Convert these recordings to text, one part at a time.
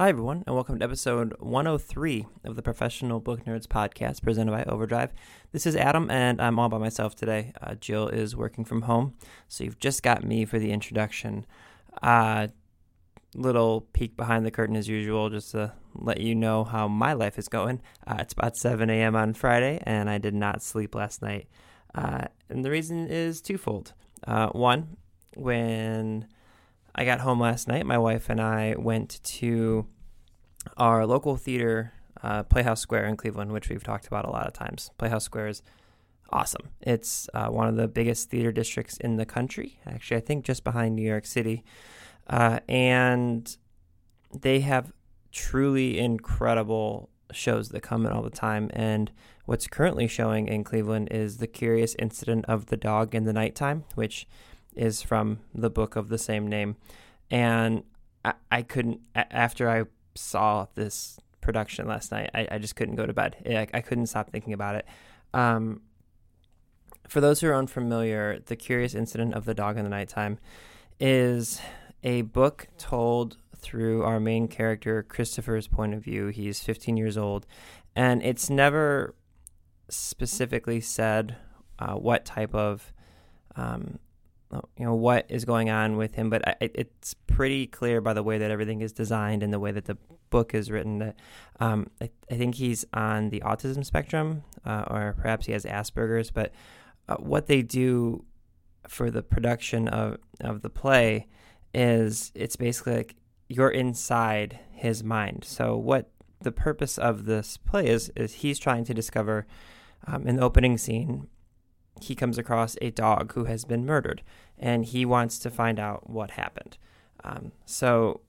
Hi, everyone, and welcome to episode 103 of the Professional Book Nerds podcast presented by Overdrive. This is Adam, and I'm all by myself today. Uh, Jill is working from home, so you've just got me for the introduction. Uh, little peek behind the curtain as usual, just to let you know how my life is going. Uh, it's about 7 a.m. on Friday, and I did not sleep last night. Uh, and the reason is twofold. Uh, one, when I got home last night. My wife and I went to our local theater, uh, Playhouse Square in Cleveland, which we've talked about a lot of times. Playhouse Square is awesome. It's uh, one of the biggest theater districts in the country. Actually, I think just behind New York City. Uh, and they have truly incredible shows that come in all the time. And what's currently showing in Cleveland is The Curious Incident of the Dog in the Nighttime, which is from the book of the same name. And I, I couldn't, after I saw this production last night, I, I just couldn't go to bed. I, I couldn't stop thinking about it. Um, for those who are unfamiliar, The Curious Incident of the Dog in the Nighttime is a book told through our main character, Christopher's point of view. He's 15 years old, and it's never specifically said uh, what type of um, you know what is going on with him, but I, it's pretty clear by the way that everything is designed and the way that the book is written that um, I, I, think he's on the autism spectrum, uh, or perhaps he has Asperger's. But uh, what they do for the production of of the play is it's basically like you're inside his mind. So what the purpose of this play is is he's trying to discover um, in the opening scene he comes across a dog who has been murdered and he wants to find out what happened. Um, so,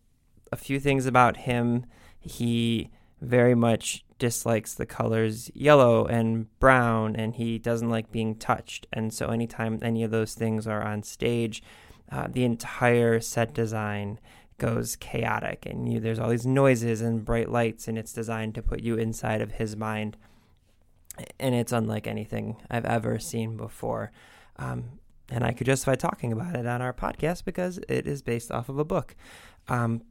a few things about him. He very much dislikes the colors yellow and brown, and he doesn't like being touched. And so, anytime any of those things are on stage, uh, the entire set design goes chaotic, and you, there's all these noises and bright lights, and it's designed to put you inside of his mind and it's unlike anything I've ever seen before. Um, and I could justify talking about it on our podcast because it is based off of a book. Um,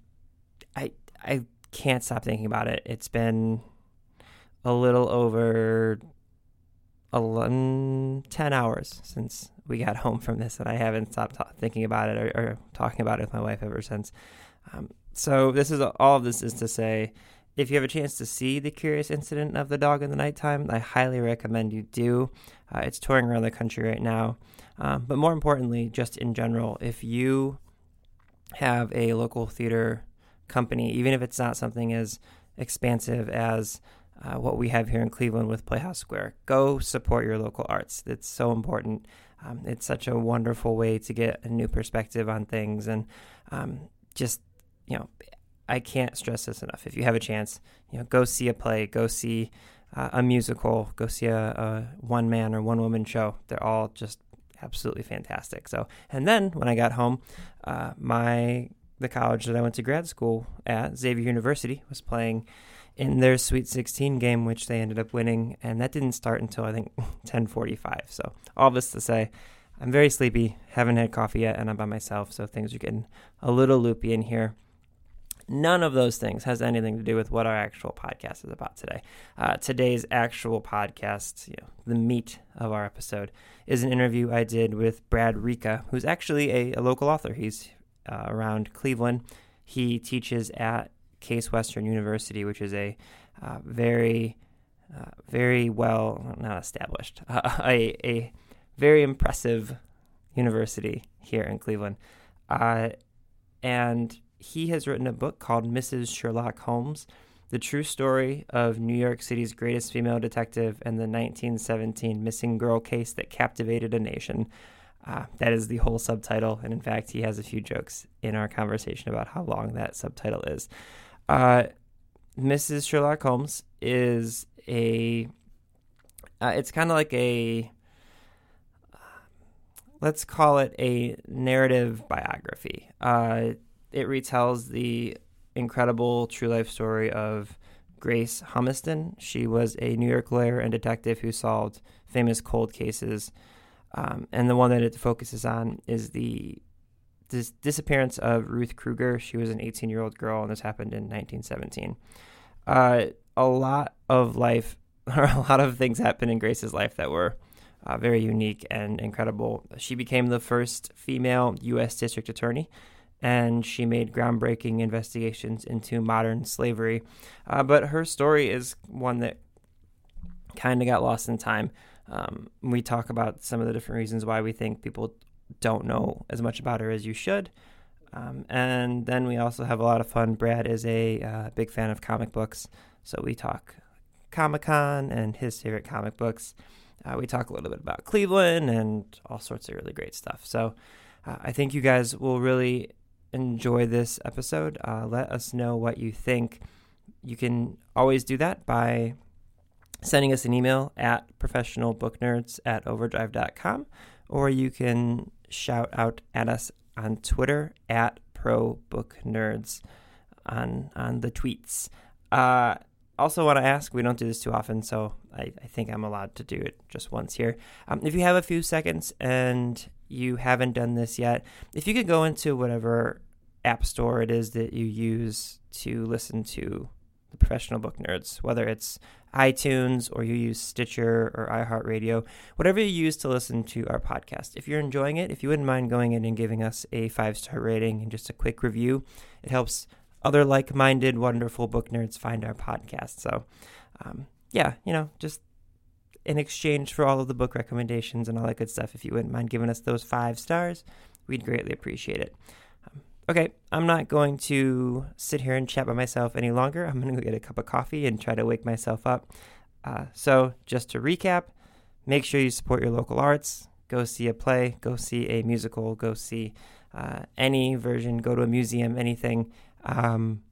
I I can't stop thinking about it. It's been a little over 11, 10 hours since we got home from this, and I haven't stopped ta- thinking about it or, or, talking about it with my wife ever since. Um, so this is all of this is to say if you have a chance to see the curious incident of the dog in the nighttime, I highly recommend you do. Uh, it's touring around the country right now. Um, but more importantly, just in general, if you have a local theater company, even if it's not something as expansive as uh, what we have here in Cleveland with Playhouse Square, go support your local arts. It's so important. Um, it's such a wonderful way to get a new perspective on things and um, just, you know, I can't stress this enough. If you have a chance, you know, go see a play, go see uh, a musical, go see a, a one man or one woman show. They're all just absolutely fantastic. So, and then when I got home, uh, my the college that I went to grad school at Xavier University was playing in their Sweet 16 game, which they ended up winning, and that didn't start until I think 10:45. So, all this to say, I'm very sleepy, haven't had coffee yet, and I'm by myself, so things are getting a little loopy in here. None of those things has anything to do with what our actual podcast is about today. Uh, today's actual podcast, you know, the meat of our episode, is an interview I did with Brad Ricca, who's actually a, a local author. He's uh, around Cleveland. He teaches at Case Western University, which is a uh, very, uh, very well not established, a, a very impressive university here in Cleveland, uh, and he has written a book called Mrs. Sherlock Holmes The True Story of New York City's Greatest Female Detective and the 1917 Missing Girl Case That Captivated a Nation. Uh, that is the whole subtitle. And in fact, he has a few jokes in our conversation about how long that subtitle is. Uh, Mrs. Sherlock Holmes is a, uh, it's kind of like a, let's call it a narrative biography. Uh, it retells the incredible true life story of Grace Humiston. She was a New York lawyer and detective who solved famous cold cases. Um, and the one that it focuses on is the dis- disappearance of Ruth Kruger. She was an 18 year old girl, and this happened in 1917. Uh, a lot of life, or a lot of things happened in Grace's life that were uh, very unique and incredible. She became the first female U.S. district attorney and she made groundbreaking investigations into modern slavery. Uh, but her story is one that kind of got lost in time. Um, we talk about some of the different reasons why we think people don't know as much about her as you should. Um, and then we also have a lot of fun. Brad is a uh, big fan of comic books, so we talk Comic Con and his favorite comic books. Uh, we talk a little bit about Cleveland and all sorts of really great stuff. So uh, I think you guys will really enjoy this episode. Uh, let us know what you think. You can always do that by sending us an email at professionalbooknerds at overdrive.com, or you can shout out at us on Twitter at ProBookNerds on, on the tweets. Uh, also, want to ask we don't do this too often, so I, I think I'm allowed to do it just once here. Um, if you have a few seconds and you haven't done this yet, if you could go into whatever app store it is that you use to listen to the professional book nerds, whether it's iTunes or you use Stitcher or iHeartRadio, whatever you use to listen to our podcast. If you're enjoying it, if you wouldn't mind going in and giving us a five star rating and just a quick review, it helps other like minded, wonderful book nerds find our podcast. So, um, yeah, you know, just in exchange for all of the book recommendations and all that good stuff, if you wouldn't mind giving us those five stars, we'd greatly appreciate it. Um, okay, I'm not going to sit here and chat by myself any longer. I'm going to go get a cup of coffee and try to wake myself up. Uh, so, just to recap, make sure you support your local arts. Go see a play, go see a musical, go see uh, any version, go to a museum, anything. Um,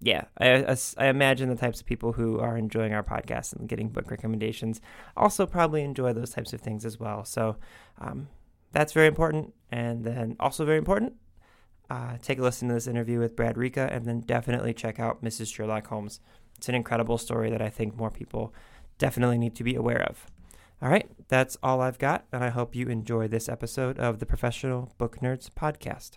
yeah, I, I, imagine the types of people who are enjoying our podcast and getting book recommendations also probably enjoy those types of things as well. So um, that's very important. And then also very important, uh, take a listen to this interview with Brad Ricca and then definitely check out Mrs. Sherlock Holmes. It's an incredible story that I think more people definitely need to be aware of. All right, that's all I've got, and I hope you enjoy this episode of the Professional Book Nerds podcast.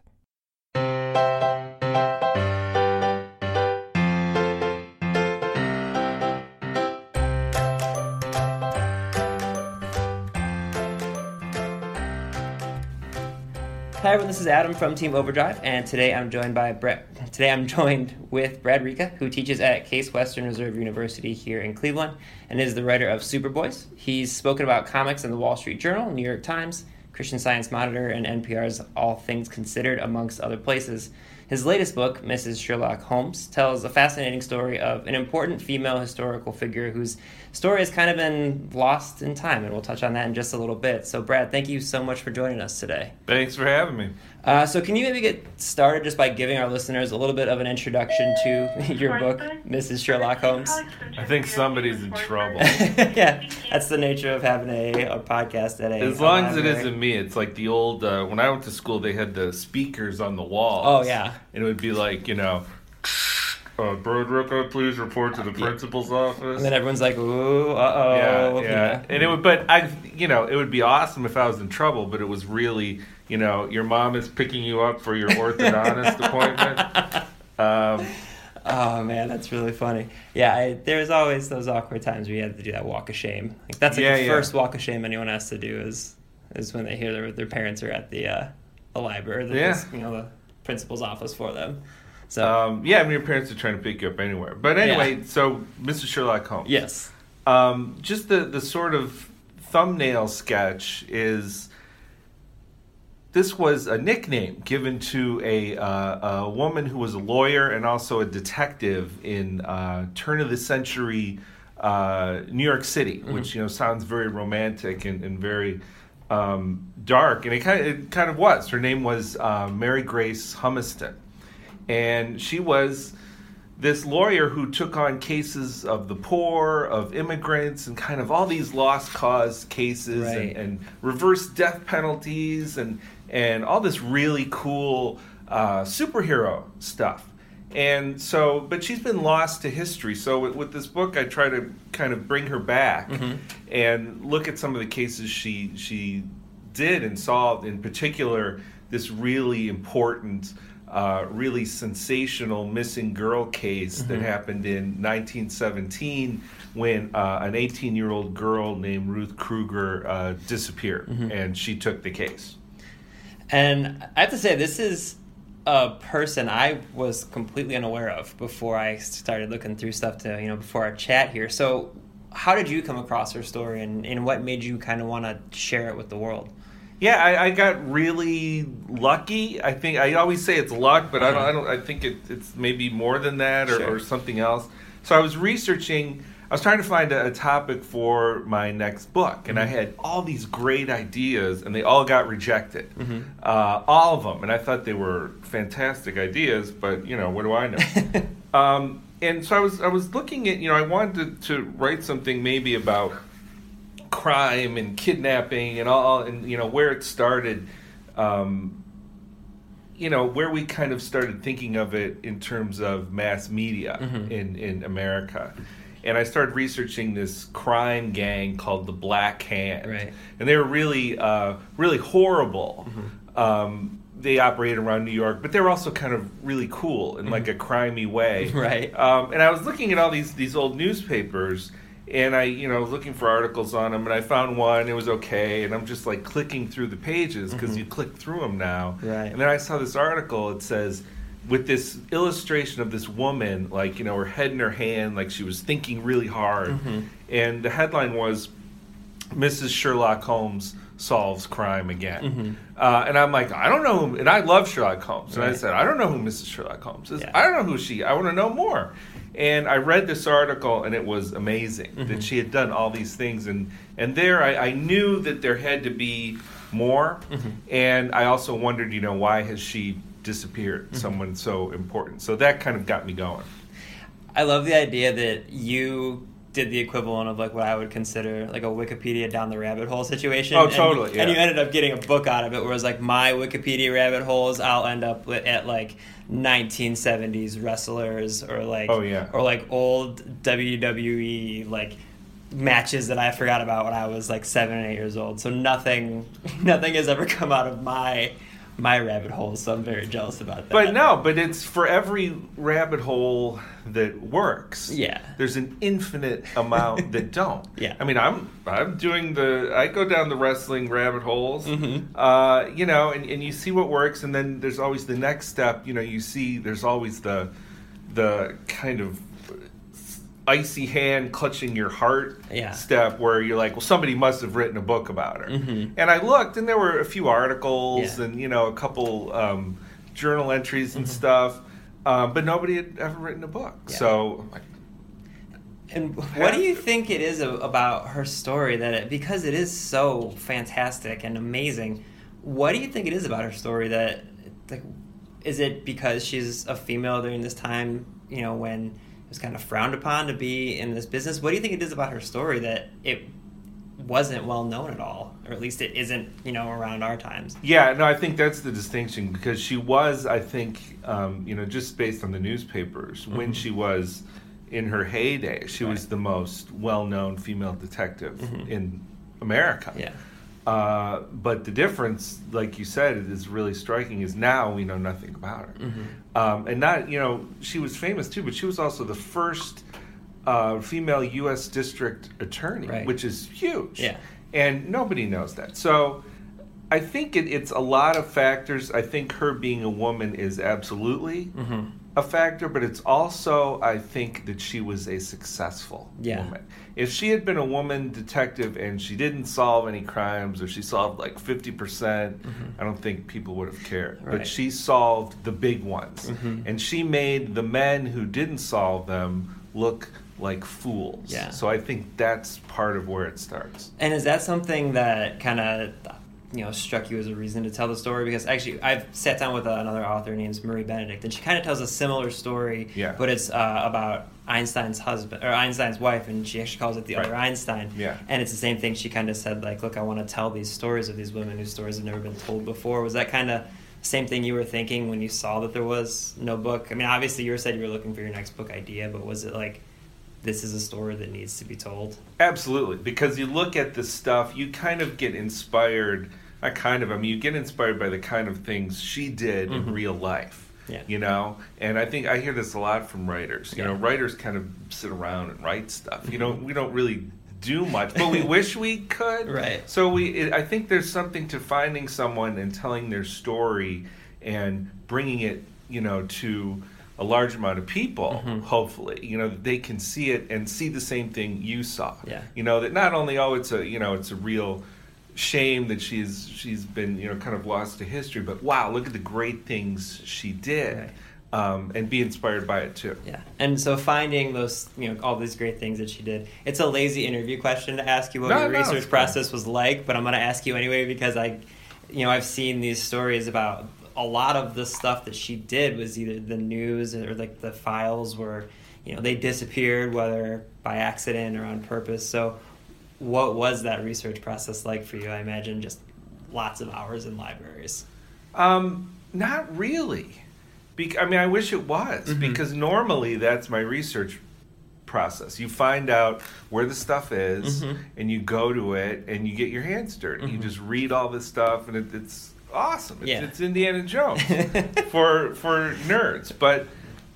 Hi everyone, this is Adam from Team Overdrive, and today I'm joined by Brett. Today I'm joined with Brad Ricca, who teaches at Case Western Reserve University here in Cleveland, and is the writer of Superboys. He's spoken about comics in the Wall Street Journal, New York Times, Christian Science Monitor, and NPR's All Things Considered, amongst other places. His latest book, Mrs. Sherlock Holmes, tells a fascinating story of an important female historical figure whose story has kind of been lost in time, and we'll touch on that in just a little bit. So, Brad, thank you so much for joining us today. Thanks for having me. Uh, so, can you maybe get started just by giving our listeners a little bit of an introduction to your book, Mrs. Sherlock Holmes? I think somebody's in trouble. yeah, that's the nature of having a, a podcast at a. As long as it isn't me, it's like the old. Uh, when I went to school, they had the speakers on the walls. Oh yeah, and it would be like you know. Uh, Brad Ricca, please report to the principal's office. And then everyone's like, "Ooh, uh oh." Yeah, yeah. And it would, but I, you know, it would be awesome if I was in trouble. But it was really, you know, your mom is picking you up for your orthodontist appointment. Um, oh man, that's really funny. Yeah, I, there's always those awkward times where you have to do that walk of shame. Like that's like Yeah, the yeah. first walk of shame anyone has to do is is when they hear their their parents are at the uh, the library, the, Yeah. you know, the principal's office for them. So um, yeah, I mean, your parents are trying to pick you up anywhere. But anyway, Yeah. so Mr. Sherlock Holmes. yes, Um, just the, the sort of thumbnail sketch is this was a nickname given to a, uh, a woman who was a lawyer and also a detective in uh, turn of the century uh, New York City, which you know sounds very romantic and, and very um, dark, and it kind of it kind of was. Her name was uh, Mary Grace Humiston, and she was this lawyer who took on cases of the poor, of immigrants, and kind of all these lost cause cases Right. and, and reverse death penalties and and all this really cool uh, superhero stuff. And so, but she's been lost to history. So with, with this book, I try to kind of bring her back and look at some of the cases she she did and solved. In particular, this really important, uh, really sensational missing girl case that happened in 1917 when uh, an 18 year old girl named Ruth Kruger uh, disappeared, and she took the case. And I have to say, this is a person I was completely unaware of before I started looking through stuff to, you know, before our chat here. So, how did you come across her story and, and what made you kind of want to share it with the world? Yeah, I, I got really lucky. I think I always say it's luck, but I don't. I don't. I think it, it's maybe more than that or, Sure. or something else. So I was researching. I was trying to find a, a topic for my next book, and I had all these great ideas, and they all got rejected. Uh, all of them, and I thought they were fantastic ideas, but you know, what do I know? um, and so I was. I was looking at. You know, I wanted to, to write something maybe about crime and kidnapping and all and you know where it started um, you know where we kind of started thinking of it in terms of mass media in in America. And I started researching this crime gang called the Black Hand. Right. and they were really uh, really horrible. Um, they operated around New York but they were also kind of really cool in like a crimey way. Right. um, and I was looking at all these these old newspapers, and I you know was looking for articles on them, and I found one. It was okay, and I'm just like clicking through the pages because you click through them now. Right. And then I saw this article. It says. With this illustration of this woman, like you know, her head in her hand, like she was thinking really hard, Hmm. and the headline was Mrs. Sherlock Holmes solves crime again. Uh, and I'm like, I don't know who, and I love Sherlock Holmes. And I said, I don't know who Mrs. Sherlock Holmes is. Yeah. I don't know who she, I want to know more. And I read this article and it was amazing Mm-hmm. that she had done all these things. And, and there I, I knew that there had to be more. Mm-hmm. And I also wondered, you know, why has she disappeared? Mm-hmm. Someone so important. So that kind of got me going. I love the idea that you did the equivalent of like what I would consider like a Wikipedia down the rabbit hole situation. Oh, And- totally, And, you ended up getting a book out of it, where it like my Wikipedia rabbit holes. I'll end up with, at like 1970s wrestlers or like Oh, yeah. or like old WWE like matches that I forgot about when I was like seven and eight years old. So nothing nothing has ever come out of my my rabbit holes. So I'm very jealous about that. But no, but it's for every rabbit hole that works. Yeah. There's an infinite amount that don't. Yeah. I mean, I'm I'm doing the I go down the wrestling rabbit holes. Mm-hmm. Uh, you know, and, and you see what works, and then there's always the next step. You know, you see there's always the the kind of icy hand clutching your heart Yeah. step where you're like, well, somebody must have written a book about her. Mhm. And I looked, and there were a few articles Yeah. Mm-hmm. and you know a couple um, journal entries and stuff, um, but nobody had ever written a book. Yeah. So like, And what do you think it is about her story that it, because it is so fantastic and amazing, what do you think it is about her story that like is it because she's a female during this time, you know, when was kind of frowned upon to be in this business? What do you think it is about her story that it wasn't well known at all, or at least it isn't, you know, around our times? Yeah, no, I think that's the distinction because she was, I think, um, you know, just based on the newspapers, when she was in her heyday, she was the most well-known female detective in America. Yeah. Uh, but the difference, like you said, it is really striking. Is now we know nothing about her, um, and not you know she was famous too, but she was also the first uh, female U.S. district attorney, Right. which is huge. Yeah. and nobody knows that. So I think it, it's a lot of factors. I think her being a woman is absolutely Mm-hmm. A factor, but it's also I think that she was a successful Yeah. woman. If she had been a woman detective and she didn't solve any crimes or she solved like 50%, percent I don't think people would have cared. Mm-hmm. Right. But she solved the big ones. Mhm. And she made the men who didn't solve them look like fools. Yeah. So I think that's part of where it starts. And is that something that kind of you know struck you as a reason to tell the story because actually I've sat down with another author named Marie Benedict and she kind of tells a similar story Yeah. but it's uh, about Einstein's husband or Einstein's wife and she actually calls it the Right. other Einstein Yeah. and it's the same thing she kind of said like look I want to tell these stories of these women whose stories have never been told before was that kind of same thing you were thinking when you saw that there was no book I mean obviously you said you were looking for your next book idea but was it like this is a story that needs to be told Absolutely, because you look at the stuff, you kind of get inspired. Not kind of, I mean, you get inspired by the kind of things she did in real life. Mm-hmm. Yeah. You know, and I think I hear this a lot from writers. You know, Yeah. Mm-hmm. writers kind of sit around and write stuff. You know, we don't really do much, but we wish we could. Right. So we, it, I think there's something to finding someone and telling their story and bringing it, you know, to a large amount of people. Mm-hmm. Hopefully, you know, they can see it and see the same thing you saw. Yeah. You know that not only oh it's a you know it's a real shame that she's she's been you know kind of lost to history, but wow look at the great things she did. Right. Um, and be inspired by it too. Yeah, and so finding those, you know, all these great things that she did. It's a lazy interview question to ask you what No, your no, research process was like, but I'm going to ask you anyway because I, you know, I've seen these stories about a lot of the stuff that she did was either the news or like the files were, you know, they disappeared whether by accident or on purpose. So, what was that research process like for you? I imagine just lots of hours in libraries. Um, not really. Bec- I mean, I wish it was Mm-hmm. because normally that's my research process. You find out where the stuff is, Mhm. and you go to it, and you get your hands dirty. You just read all this stuff, and it, it's awesome. It's, Mm-hmm. Yeah. it's Indiana Jones for for nerds, but.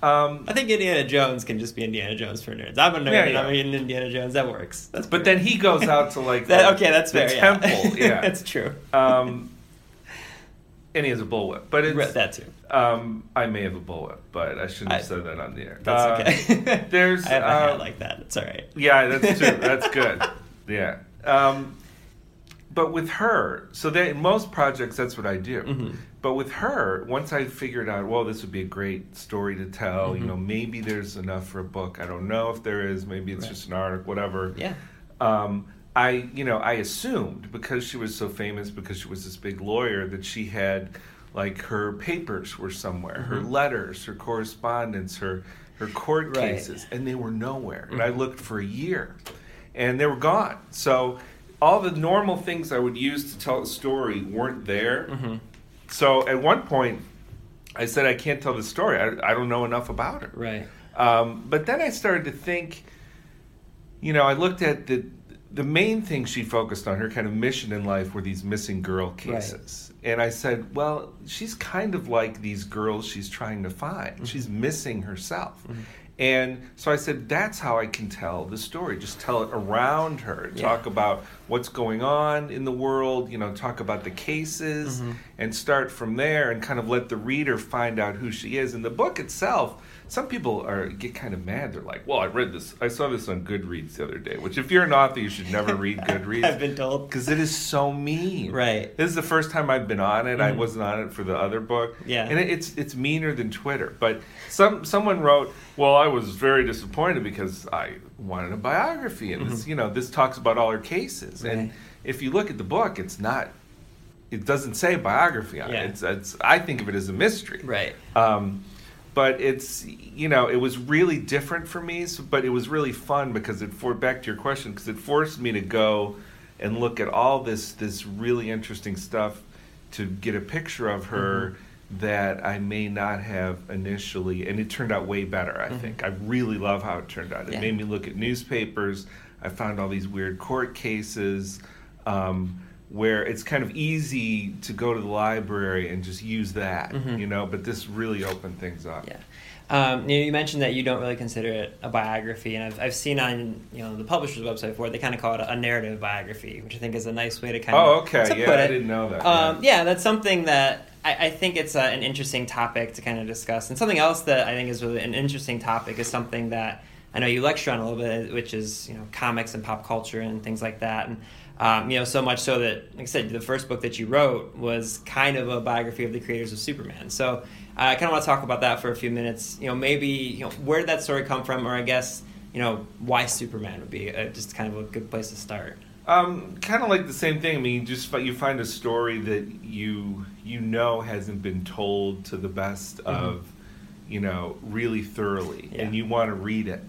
Um, I think Indiana Jones can just be Indiana Jones for nerds. I'm a nerd, Yeah, yeah. I'm in Indiana Jones. That works. That's but then he goes out to like that, okay. That's the fair. temple, yeah. that's true. um, and he has a bullwhip, but it's that too. Um, I may have a bullwhip, but I shouldn't have I- said that on the air. That's Uh, okay. there's, I have a uh, hat like that. It's all right. Yeah, that's true. That's good. Yeah. Um, but with her, so that in most projects, that's what I do. Mm-hmm. But with her, once I figured out, well, this would be a great story to tell. Mm-hmm. You know, maybe there's enough for a book. I don't know if there is. Maybe it's Right. just an article, whatever. Yeah. Um, I, you know, I assumed because she was so famous, because she was this big lawyer, that she had, like, her papers were somewhere, her letters, her correspondence, her her court Mm-hmm. Right. cases, and they were nowhere. And I looked for a year, and they were gone. So all the normal things I would use to tell a story weren't there. Mm-hmm. So at one point, I said, I can't tell the story. I, I don't know enough about her. Right. Um, but then I started to think, you know, I looked at the the main thing she focused on, her kind of mission in life, were these missing girl cases. And I said, well, she's kind of like these girls she's trying to find. Mm-hmm. She's missing herself. And so I said, that's how I can tell the story. Just tell it around her. Yeah. Talk about what's going on in the world, you know, talk about the cases Mm-hmm. and start from there and kind of let the reader find out who she is. In the book itself, some people are get kind of mad. They're like, "Well, I read this. I saw this on Goodreads the other day." Which, if you're an author, you should never read Goodreads. I've been told. because it is so mean. Right. This is the first time I've been on it. I wasn't on it for the other book. Yeah. And it, it's it's meaner than Twitter. But some someone wrote, "Well, I was very disappointed because I wanted a biography, and this you know this talks about all her cases. And if you look at the book, it's not. It doesn't say biography on Yeah. it. It's, it's I think of it as a mystery. Right. Um, but it's you know it was really different for me, so, but it was really fun because it for back to your question because it forced me to go and look at all this this really interesting stuff to get a picture of her that I may not have initially, and it turned out way better. I think I really love how it turned out. It Yeah. made me look at newspapers. I found all these weird court cases. Um, where it's kind of easy to go to the library and just use that, you know, but this really opened things up. Yeah. Um, you, know, you mentioned that you don't really consider it a biography, and I've, I've seen on you know the publisher's website before they kind of call it a, narrative biography, which I think is a nice way to kind of Oh, okay. Yeah, I didn't know that. Um, yeah, that's something that I, I think it's uh an interesting topic to kind of discuss, and something else that I think is really an interesting topic is something that I know you lecture on a little bit, which is you know comics and pop culture and things like that, and um, you know so much so that, like I said, the first book that you wrote was kind of a biography of the creators of Superman. So I kind of want to talk about that for a few minutes. You know, maybe you know where did that story come from, or I guess you know why Superman would be uh, just kind of a good place to start. Um, kind of like the same thing. I mean, you just you find a story that you you know hasn't been told to the best of, you know, really thoroughly, Mm-hmm. Yeah. and you want to read it,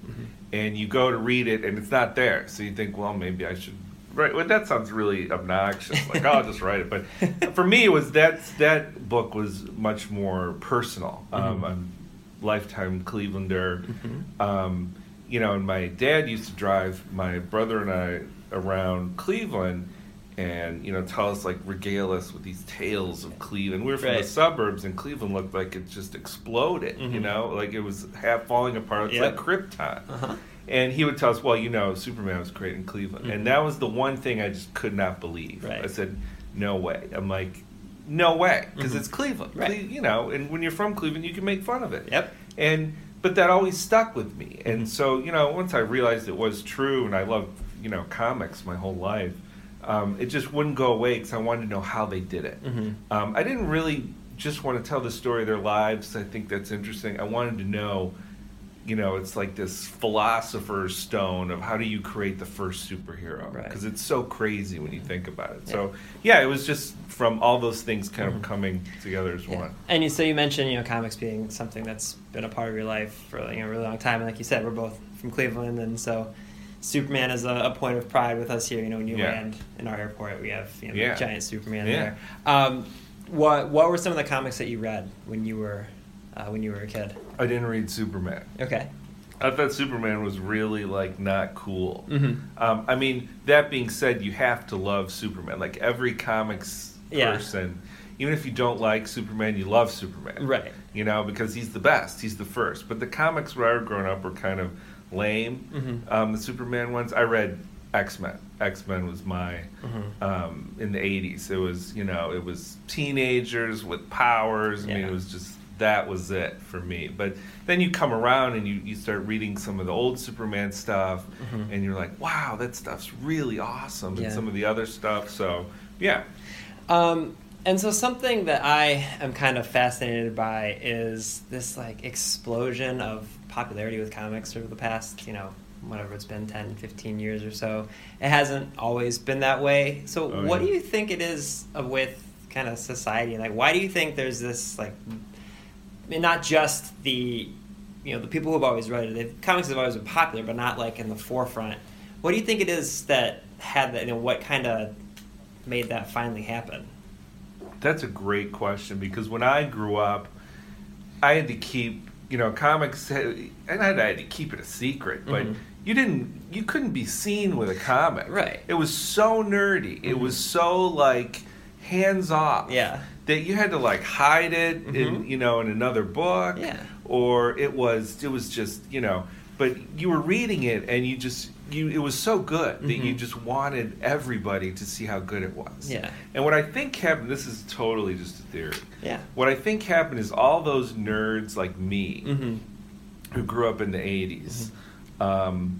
and you go to read it, and it's not there. So you think, well, maybe I should. Right. Well, that sounds really obnoxious. Like, oh, I'll just write it. But for me, it was that that book was much more personal. Um, I'm lifetime Clevelander. Um, you know, and my dad used to drive my brother and I around Cleveland and, you know, tell us, like, regale us with these tales of Cleveland. We were from Right. the suburbs, and Cleveland looked like it just exploded, you know? Like it was half falling apart. It's Yep. like Krypton. And he would tell us, well, you know, Superman was created in Cleveland. And that was the one thing I just could not believe. Right. I said, no way. I'm like, no way, because it's Cleveland. Right. You know, and when you're from Cleveland, you can make fun of it. Yep. And but that always stuck with me. And so you know, once I realized it was true, and I loved you know comics my whole life, um, it just wouldn't go away because I wanted to know how they did it. Um, I didn't really just want to tell the story of their lives. I think that's interesting. I wanted to know. You know, it's like this philosopher's stone of how do you create the first superhero? Right. Because it's so crazy when you think about it. So, yeah, it was just from all those things kind of coming together as one. And you, so you mentioned, you know, comics being something that's been a part of your life for you know, a really long time. And like you said, we're both from Cleveland, and so Superman is a, a point of pride with us here. You know, when you Yeah. land in our airport, we have you know, Yeah. the giant Superman Yeah. there. Um, what What were some of the comics that you read when you were uh, when you were a kid? I didn't read Superman. Okay. I thought Superman was really like not cool. Mhm. Um, I mean, that being said, you have to love Superman. Like every comics Yeah. person, even if you don't like Superman, you love Superman, Right. You know, because he's the best. He's the first. But the comics where I was growing up were kind of lame. Mm-hmm. Um, the Superman ones, I read X Men. X Men was my Mm-hmm. um, in the '80s. It was you know it was teenagers with powers. I mean, it was just that was it for me. But then you come around and you, you start reading some of the old Superman stuff, and you're like, wow, that stuff's really awesome, Mm-hmm. Yeah. and some of the other stuff. So yeah, Um, and so something that I am kind of fascinated by is this like explosion of popularity with comics over the past, you know, whatever it's been 10, 15 years or so. It hasn't always been that way. So Oh, what yeah. do you think it is uh, with kind of society? Like why do you think there's this like I mean, not just the you know the people who've always read it. They've, comics have always been popular, but not like in the forefront. What do you think it is that had that? You know, what kind of made that finally happen? that's a great question because when I grew up, I had to keep you know comics, and I had, to keep it a secret, but. Mhm. You didn't. You couldn't be seen with a comic. Right. It was so nerdy. It was so like hands off. Yeah. that you had to like hide it in Mhm. you know in another book Yeah. or it was it was just you know but you were reading it and you just you it was so good that you Mhm. just wanted everybody to see how good it was Yeah. and what i think happened this is totally just a theory Yeah. what i think happened is all those nerds like me Mm-hmm. who grew up in the 80s um,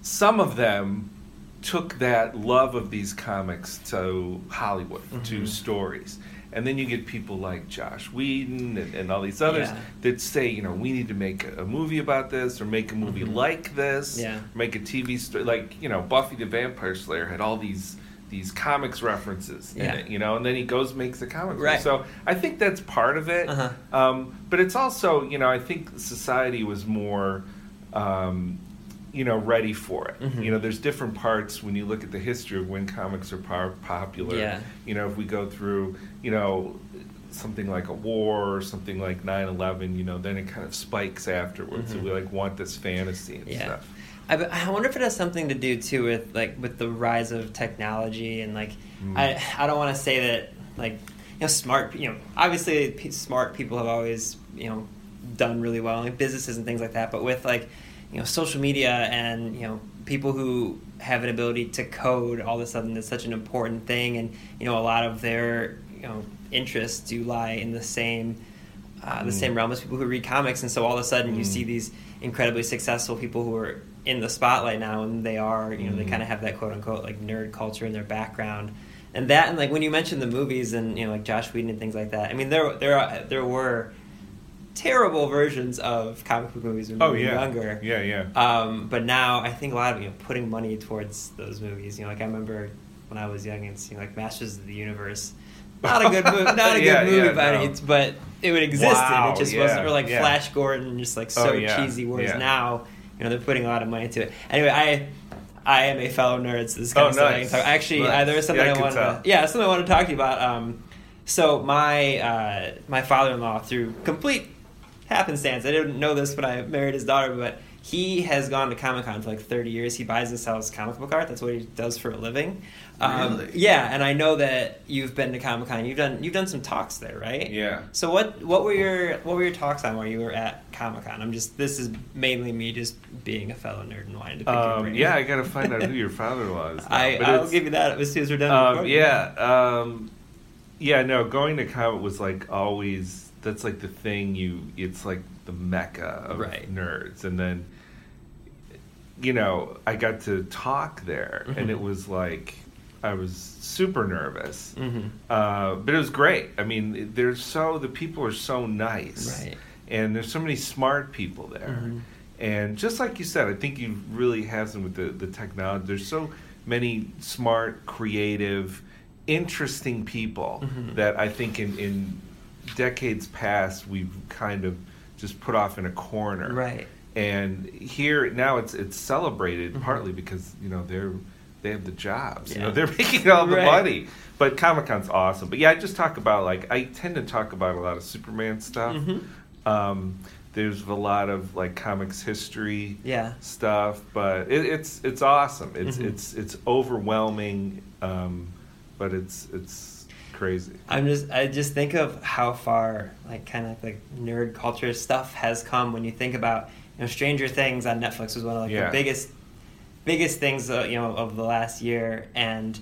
some of them took that love of these comics to hollywood to Mhm. stories and then you get people like joss whedon and, and all these others Yeah. that say you know we need to make a, a movie about this or make a movie Mhm. like this Yeah. make a tv story like you know buffy the vampire slayer had all these these comics references in Yeah. it you know and then he goes makes a comic book. Right. so i think that's part of it Uh-huh. um, but it's also, you know, I think society was more, um, you know, ready for it. Mhm. You know, there's different parts when you look at the history of when comics are popular. Yeah. You know, if we go through, you know, something like a war or something like 9-11, you know, then it kind of spikes afterwards. So Mhm. we like want this fantasy and Yeah. stuff. I, I wonder if it has something to do too with like with the rise of technology and like Mm. I I don't want to say that like you know smart you know obviously p- smart people have always you know done really well in businesses and things like that but with like you know social media and you know people who have an ability to code all of a sudden is such an important thing and you know a lot of their you know interests do lie in the same uh, the Mm. same realm as people who read comics, and so all of a sudden you Mm. see these incredibly successful people who are in the spotlight now, and they are, you know, they Mm. kind of have that quote unquote like nerd culture in their background, and that, and like when you mentioned the movies and you know like Joss Whedon and things like that, I mean there there are, there were terrible versions of comic book movies when Oh we were yeah, younger. yeah, yeah. Um, but now I think a lot of you know putting money towards those movies. You know, like I remember when I was young and seeing like Masters of the Universe. Not a good movie. Not a Yeah, good movie yeah, by no. but it would exist. Wow, it just wasn't. Or like. Flash Gordon, just like so Oh, cheesy. Whereas now, you know, they're putting a lot of money into it. Anyway, I. I am a fellow nerd, so this is kind Oh, of stuff I can talk. Actually, Nice. uh, there was something I I, wanted. tell. To, yeah, something I wanted to talk to you about. Um, so my uh, my father in law, through complete happenstance, I didn't know this when I married his daughter, but he has gone to Comic Con for like thirty years. He buys and sells comic book art. That's what he does for a living. Um, Really? Yeah, and I know that you've been to Comic Con. You've done you've done some talks there, right? Yeah. So what what were your what were your talks on while you were at Comic Con? I'm just this is mainly me just being a fellow nerd and wanting to pick your Um, brain. yeah, I gotta find out who your father-in-law now, I I'll give you that as soon as we're done. Um, yeah, um, yeah. No, going to comic was like always. That's like the thing. You, it's like the mecca of Right. nerds, and then, you know, I got to talk there, and Mhm. it was like I was super nervous, Mhm. uh, but it was great. I mean, there's so the people are so nice, Right. and there's so many smart people there. Mhm. And just like you said, I think you really have some with the, the technology. There's so many smart, creative, interesting people Mhm. that I think in, in decades past we've kind of just put off in a corner. Right. And here now it's it's celebrated Mhm. partly because you know they're they have the jobs. You know they're making all the Right. money. But Comic Con's awesome. But yeah, I just talk about like I tend to talk about a lot of Superman stuff. Mhm. Um, there's a lot of like comics history Yeah. stuff, but it, it's it's awesome. It's Mhm. it's it's overwhelming, um, but it's it's crazy. I'm just I just think of how far like kind of like nerd culture stuff has come when you think about you know Stranger Things on Netflix was one of like Yeah. the biggest biggest things uh, you know of the last year and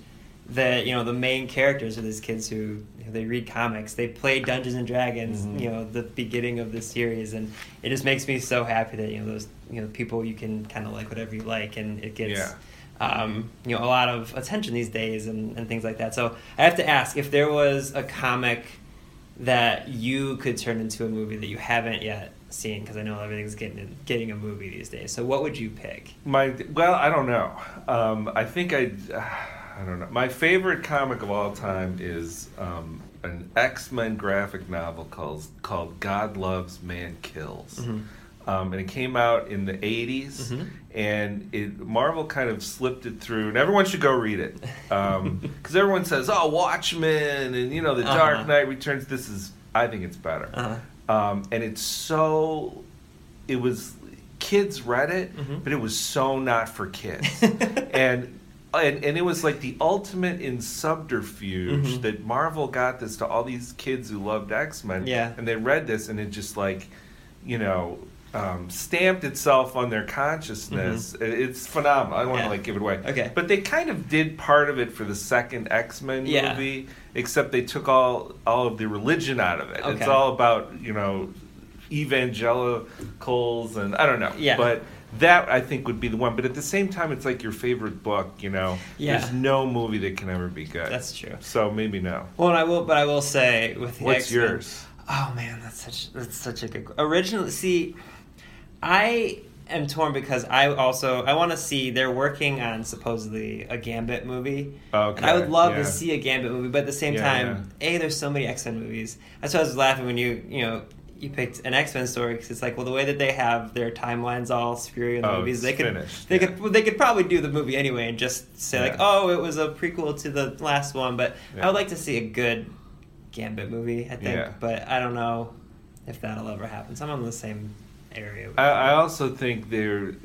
the you know the main characters are these kids who you know, they read comics they play Dungeons and Dragons Mhm. you know the beginning of the series and it just makes me so happy that you know those you know people you can kind of like whatever you like and it gets Yeah. Um, you know, a lot of attention these days and, and things like that. So I have to ask if there was a comic that you could turn into a movie that you haven't yet seen, because I know everything's getting getting a movie these days. So what would you pick? My well, I don't know. Um, I think I I don't know. My favorite comic of all time is um, an X Men graphic novel called called God Loves Man Kills. Mhm. Um, and it came out in the 80s, Mhm. and it Marvel kind of slipped it through, and everyone should go read it because everyone says, "Oh, Watchmen," and you know, The Uh-huh. Dark Knight Returns. This is, I think, it's better, Uh-huh. um, and it's so. It was kids read it, Mhm. but it was so not for kids, and. And, and it was like the ultimate in subterfuge Mhm. that Marvel got this to all these kids who loved X Men, Yeah. and they read this and it just like you know, um, stamped itself on their consciousness. It- It's phenomenal. I don't want Mm-hmm. Yeah. to like give it away. Okay. But they kind of did part of it for the second X Men Yeah. movie, except they took all all of the religion out of it. It's all about you know evangelicals and I don't know. Yeah. But that I think would be the one. But at the same time, it's like your favorite book. You know, Yeah. there's no movie that can ever be good. That's true. So maybe no. Well, and I will, but I will say with the What's X-Men- yours? Oh man, that's such that's such a good. Originally, see, I am torn because I also I want to see they're working on supposedly a Gambit movie. Okay, And I would love yeah. to see a Gambit movie, but at the same Yeah, time, a there's so many X Men movies. That's why I was laughing when you you know. You picked an X Men story because it's like, well, the way that they have their timelines all screwy in the Oh, movies, they could, finished, they yeah. could, well, they could probably do the movie anyway and just say like, oh, it was a prequel to the last one. But I would like to see a good Gambit movie. I think, Yeah. but I don't know if that'll ever happen. So I'm on the same area. I. I also think they're.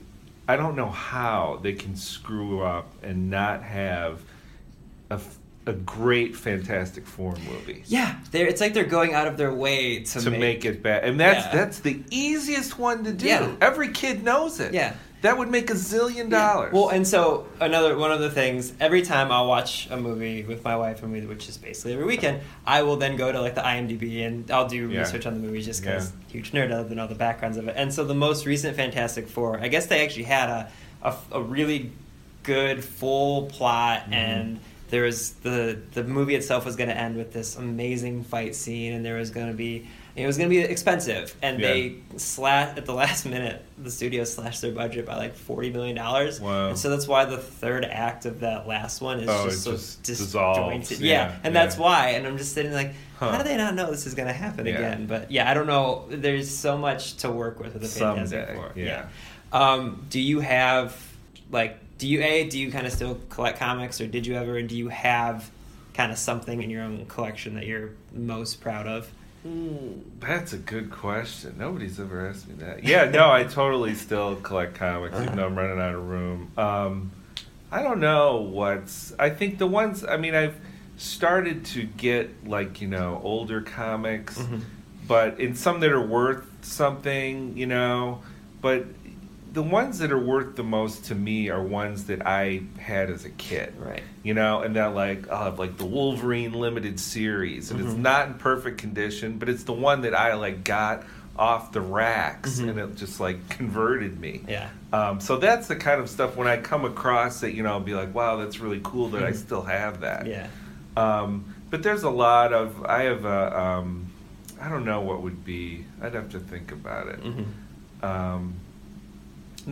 I don't know how they can screw up and not have a, f- a great Fantastic Four movie yeah, they're, it's like they're going out of their way to, to make, it bad, and that's Yeah. that's the easiest one to do. Yeah. Every kid knows it. Yeah. That would make a zillion dollars. Well, and so another one of the things every time I'll watch a movie with my wife, and we, which is basically every weekend, I will then go to like the IMDb and I'll do Yeah. research on the movies just because Yeah. huge nerd other than all the backgrounds of it. And so the most recent Fantastic Four, I guess they actually had a a, a really good full plot Mm-hmm. and. There was the the movie itself was going to end with this amazing fight scene, and there was going to be it was going to be expensive, and Yeah. they slash at the last minute. The studio slashed their budget by like forty million dollars, Wow. and so that's why the third act of that last one is Oh, just so just disjointed. yeah, Yeah, and that's why. And I'm just sitting like, Huh. how do they not know this is going to happen Yeah. again? But yeah, I don't know. There's so much to work with with the Someday, Four. yeah. Um, do you have like do you a do you kind of still collect comics or did you ever and do you have kind of something in your own collection that you're most proud of? That's a good question. Nobody's ever asked me that. Yeah, no, I totally still collect comics, even though I'm running out of room. Um, I don't know what's. I think the ones. I mean, I've started to get like you know older comics, Mm-hmm. but in some that are worth something, you know. But the ones that are worth the most to me are ones that I had as a kid Right. you know, and that like I'll have like the Wolverine limited series, and it's not in perfect condition, but it's the one that I like got off the racks, and it just like converted me. Yeah. Um, so that's the kind of stuff when I come across it, you know, I'll be like, wow, that's really cool that I still have that. Yeah. Um, but there's a lot of I have a um, I don't know what would be. I'd have to think about it. Mm-hmm. Um,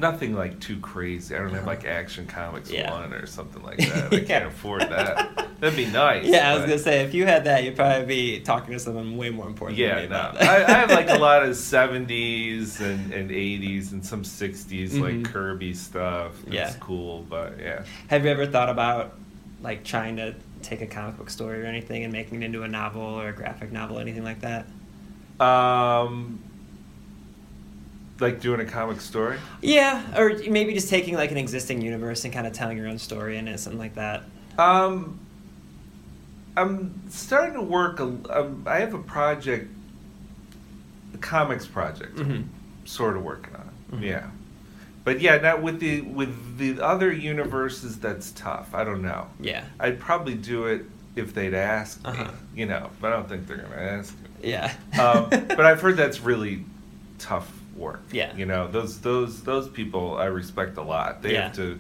nothing like too crazy. I don't have like Action Comics Yeah. one or something like that. I can't afford that. That'd be nice. Yeah, I was gonna say if you had that, you'd probably be talking to someone way more important. Yeah, than me no. about I, that. I have like a lot of '70s and, and '80s and some '60s Mhm. like Kirby stuff. It's Yeah. cool, but yeah. Have you ever thought about like trying to take a comic book story or anything and making it into a novel or a graphic novel, anything like that? Um, like doing a comic story. Yeah, or maybe just taking like an existing universe and kind of telling your own story in it, something like that. Um, I'm starting to work. A, um, I have a project, a comics project. Mhm. Sort of working on. Mhm. Yeah, but yeah, not with the with the other universes. That's tough. I don't know. Yeah. I'd probably do it if they'd ask. Uh-huh. You know, but I don't think they're gonna ask me. Yeah. Um, but I've heard that's really tough work. Yeah. You know, those those those people I respect a lot. They Yeah. have to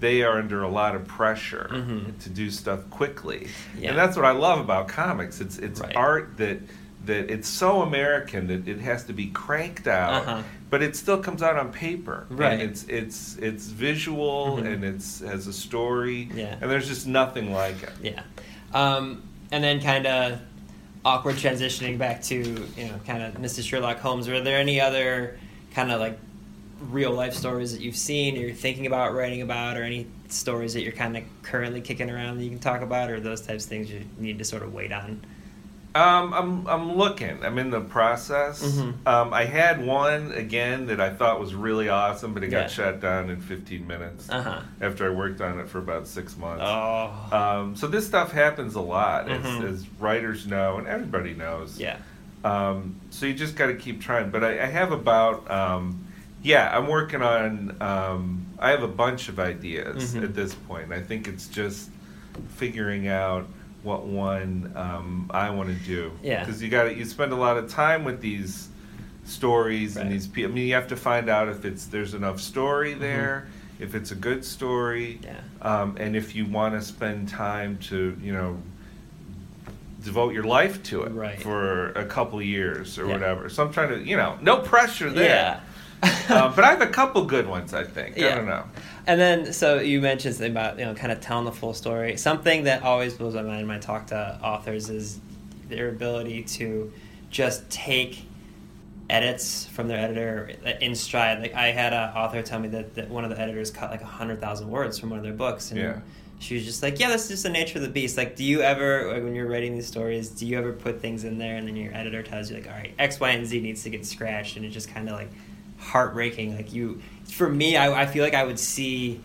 they are under a lot of pressure Mhm. to do stuff quickly. Yeah. And that's what I love about comics. It's it's Right. art that that it's so American that it has to be cranked out, Uh-huh. but it still comes out on paper. Right. And it's it's it's visual Mhm. and it's has a story. Yeah. And there's just nothing like it. Yeah. Um, and then kind of awkward transitioning back to, you know, kind of Mrs. Sherlock Holmes. Were there any other kind of like real life stories that you've seen or you're thinking about writing about or any stories that you're kind of currently kicking around that you can talk about or those types of things you need to sort of wait on? Um, I'm I'm looking. I'm in the process. Mhm. Um, I had one again that I thought was really awesome, but it got shut down in 15 minutes Uh-huh. after I worked on it for about six months. Oh. Um, so this stuff happens a lot, Mhm. as, as writers know, and everybody knows. yeah. Um, so you just got to keep trying. But I, I have about, um, yeah, I'm working on. Um, I have a bunch of ideas Mhm. at this point. I think it's just figuring out what one um, I want to do. Yeah. Because you got to you spend a lot of time with these stories Right. and these people. I mean, you have to find out if it's there's enough story Mm-hmm. there, if it's a good story, Yeah. um, and if you want to spend time to you know devote your life to it Right. for a couple years or Yeah. whatever. So I'm trying to, you know, no pressure there. Yeah. Um, but I have a couple good ones, I think. I don't know. And then, so you mentioned something about you know, kind of telling the full story. Something that always blows my mind when I talk to authors is their ability to just take edits from their editor in stride. Like I had an author tell me that, that one of the editors cut like hundred thousand words from one of their books, and Yeah. she was just like, "Yeah, that's just the nature of the beast." Like, do you ever, like, when you're writing these stories, do you ever put things in there, and then your editor tells you like, "All right, X, Y, and Z needs to get scratched," and it's just kind of like heartbreaking. Like you, for me, I, I feel like I would see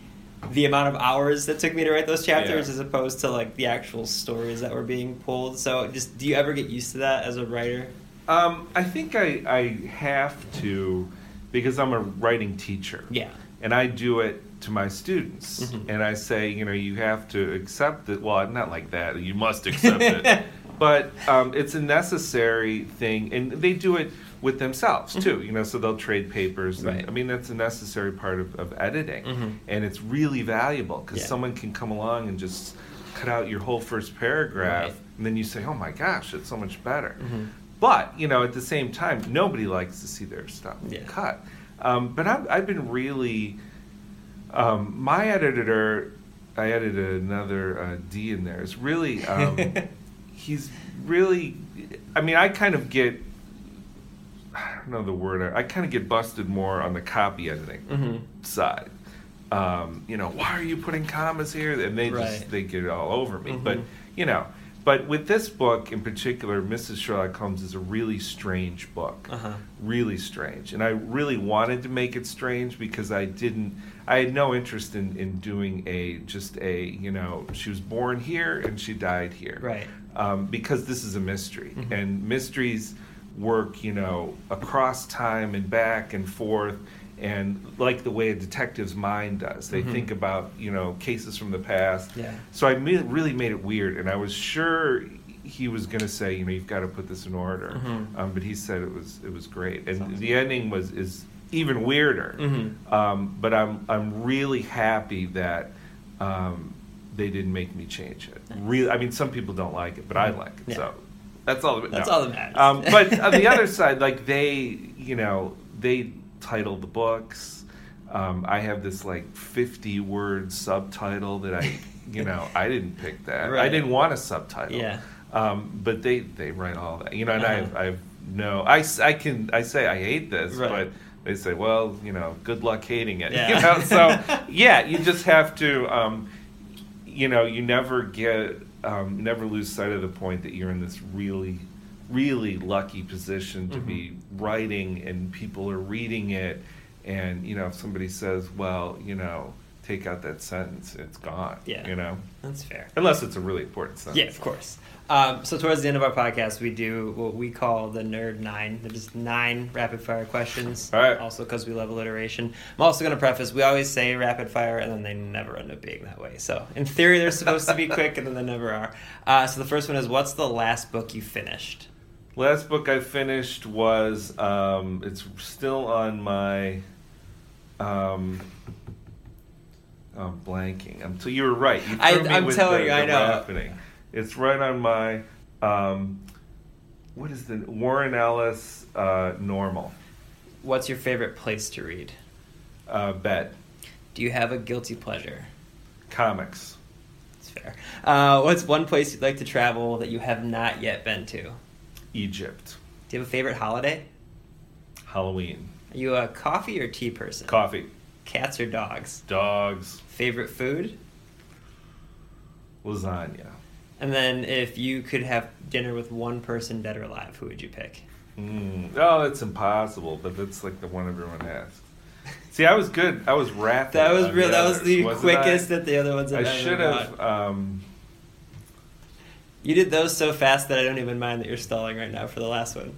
the amount of hours that took me to write those chapters Yeah. as opposed to like the actual stories that were being pulled. So, just do you ever get used to that as a writer? Um, I think I, I have to because I'm a writing teacher. Yeah. And I do it to my students. Mhm. And I say, you know, you have to accept it. Well, not like that. You must accept it. But um, it's a necessary thing. And they do it with themselves, too. You know, so they'll trade papers. And, Mm-hmm. Right. I mean, that's a necessary part of, of editing. Mhm. And it's really valuable because Yeah. someone can come along and just cut out your whole first paragraph. Right. And then you say, oh my gosh, it's so much better. Mhm. but you know, at the same time, nobody likes to see their stuff Yeah. cut. Um, but I've, I've been really um, my editor. I added another uh, D in there. Is really um, he's really. I mean, I kind of get. I don't know the word. I kind of get busted more on the copy editing Mm-hmm. side. Um, you know, why are you putting commas here? And they Right. just they get all over me. But Mhm. you know, but with this book in particular, Mrs. Sherlock Holmes is a really strange book. Uh-huh. Really strange, and I really wanted to make it strange because I didn't. I had no interest in in doing a just a you know she was born here and she died here Right. um, because this is a mystery Mhm. and mysteries work you know across time and back and forth and like the way a detective's mind does they Mhm. think about you know cases from the past Yeah. so i really made it weird and i was sure he was going to say you know you've got to put this in order Mhm. um, but he said it was it was great and Sounds the ending was is even weirder Mhm. um, but i'm i'm really happy that um, they didn't make me change it really i mean some people don't like it but i like it Yeah. so that's all that That's no. all that matters. um, but on the other side like they you know they title the books um, i have this like 50 word subtitle that i you know i didn't pick that i didn't want a subtitle Yeah. um, but they they write all that you know and Uh-huh. i've i've no I, I can i say i hate this Right. but they say well you know good luck hating it Yeah. you know so yeah you just have to um, you know you never get um, never lose sight of the point that you're in this really really lucky position to be Mm-hmm. writing and people are reading it and you know if somebody says well you know take out that sentence it's gone Yeah. you know That's fair. unless it's a really important sentence Yeah, of course. Um, so towards the end of our podcast, we do what we call the Nerd Nine. They're nine rapid fire questions. All right. Also, because we love alliteration. I'm also going to preface: we always say rapid fire, and then they never end up being that way. So in theory, they're supposed to be quick, and then they never are. Uh, so the first one is: What's the last book you finished? Last book I finished was um, it's still on my um, I'm blanking. I'm so you were right. You I, with telling the, you, I know. It's right on my um, what is the Warren Ellis uh, normal What's your favorite place to read? uh, bed Do you have a guilty pleasure? comics That's fair. Uh, what's one place you'd like to travel that you have not yet been to? Egypt Do you have a favorite holiday? Halloween Are you a coffee or tea person? coffee Cats or dogs? dogs Favorite food? lasagna And then if you could have dinner with one person, dead or alive, who would you pick? Mm. Oh, it's impossible, but that's like the one everyone asks. See, I was good. I was rapid. That was real. That was the wasn't quickest I? that the other ones I should have. Um, You did those so fast that I don't even mind that you're stalling right now for the last one.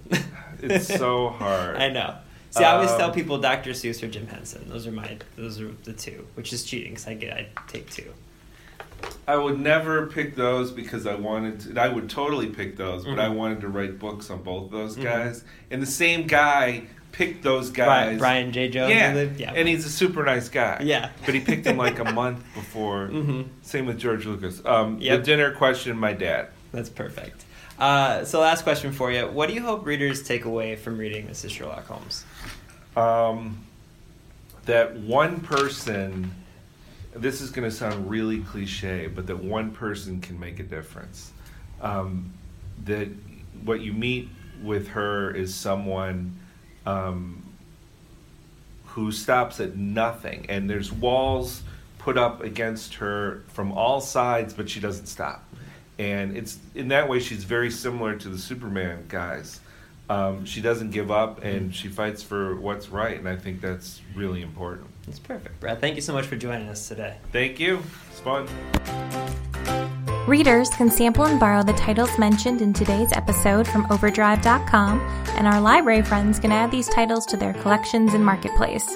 it's so hard. I know. See, I always Um, tell people Dr. Seuss or Jim Henson. Those are my. Those are the two, which is cheating because I get I take two. I would never pick those because I wanted to. I would totally pick those, but I Mhm. wanted to write books on both those Mhm. guys. And the same guy picked those guys. Brian Jay Jones. Yeah. I yeah. and he's a super nice guy. Yeah. but he picked him like a month before. Mhm. Same with George Lucas. Um, Yep. The dinner question, my dad. That's perfect. Uh, so, last question for you: What do you hope readers take away from reading Mrs. Sherlock Holmes? Um, that one person this is going to sound really cliche but that one person can make a difference. Um, that what you meet with her is someone um, who stops at nothing and there's walls put up against her from all sides but she doesn't stop. And it's in that way she's very similar to the superman guys um, she doesn't give up and she fights for what's right and i think that's really important That's perfect, Brad. Thank you so much for joining us today. thank you it's fun Readers can sample and borrow the titles mentioned in today's episode from OverDrive.com, and our library friends can add these titles to their collections in Marketplace.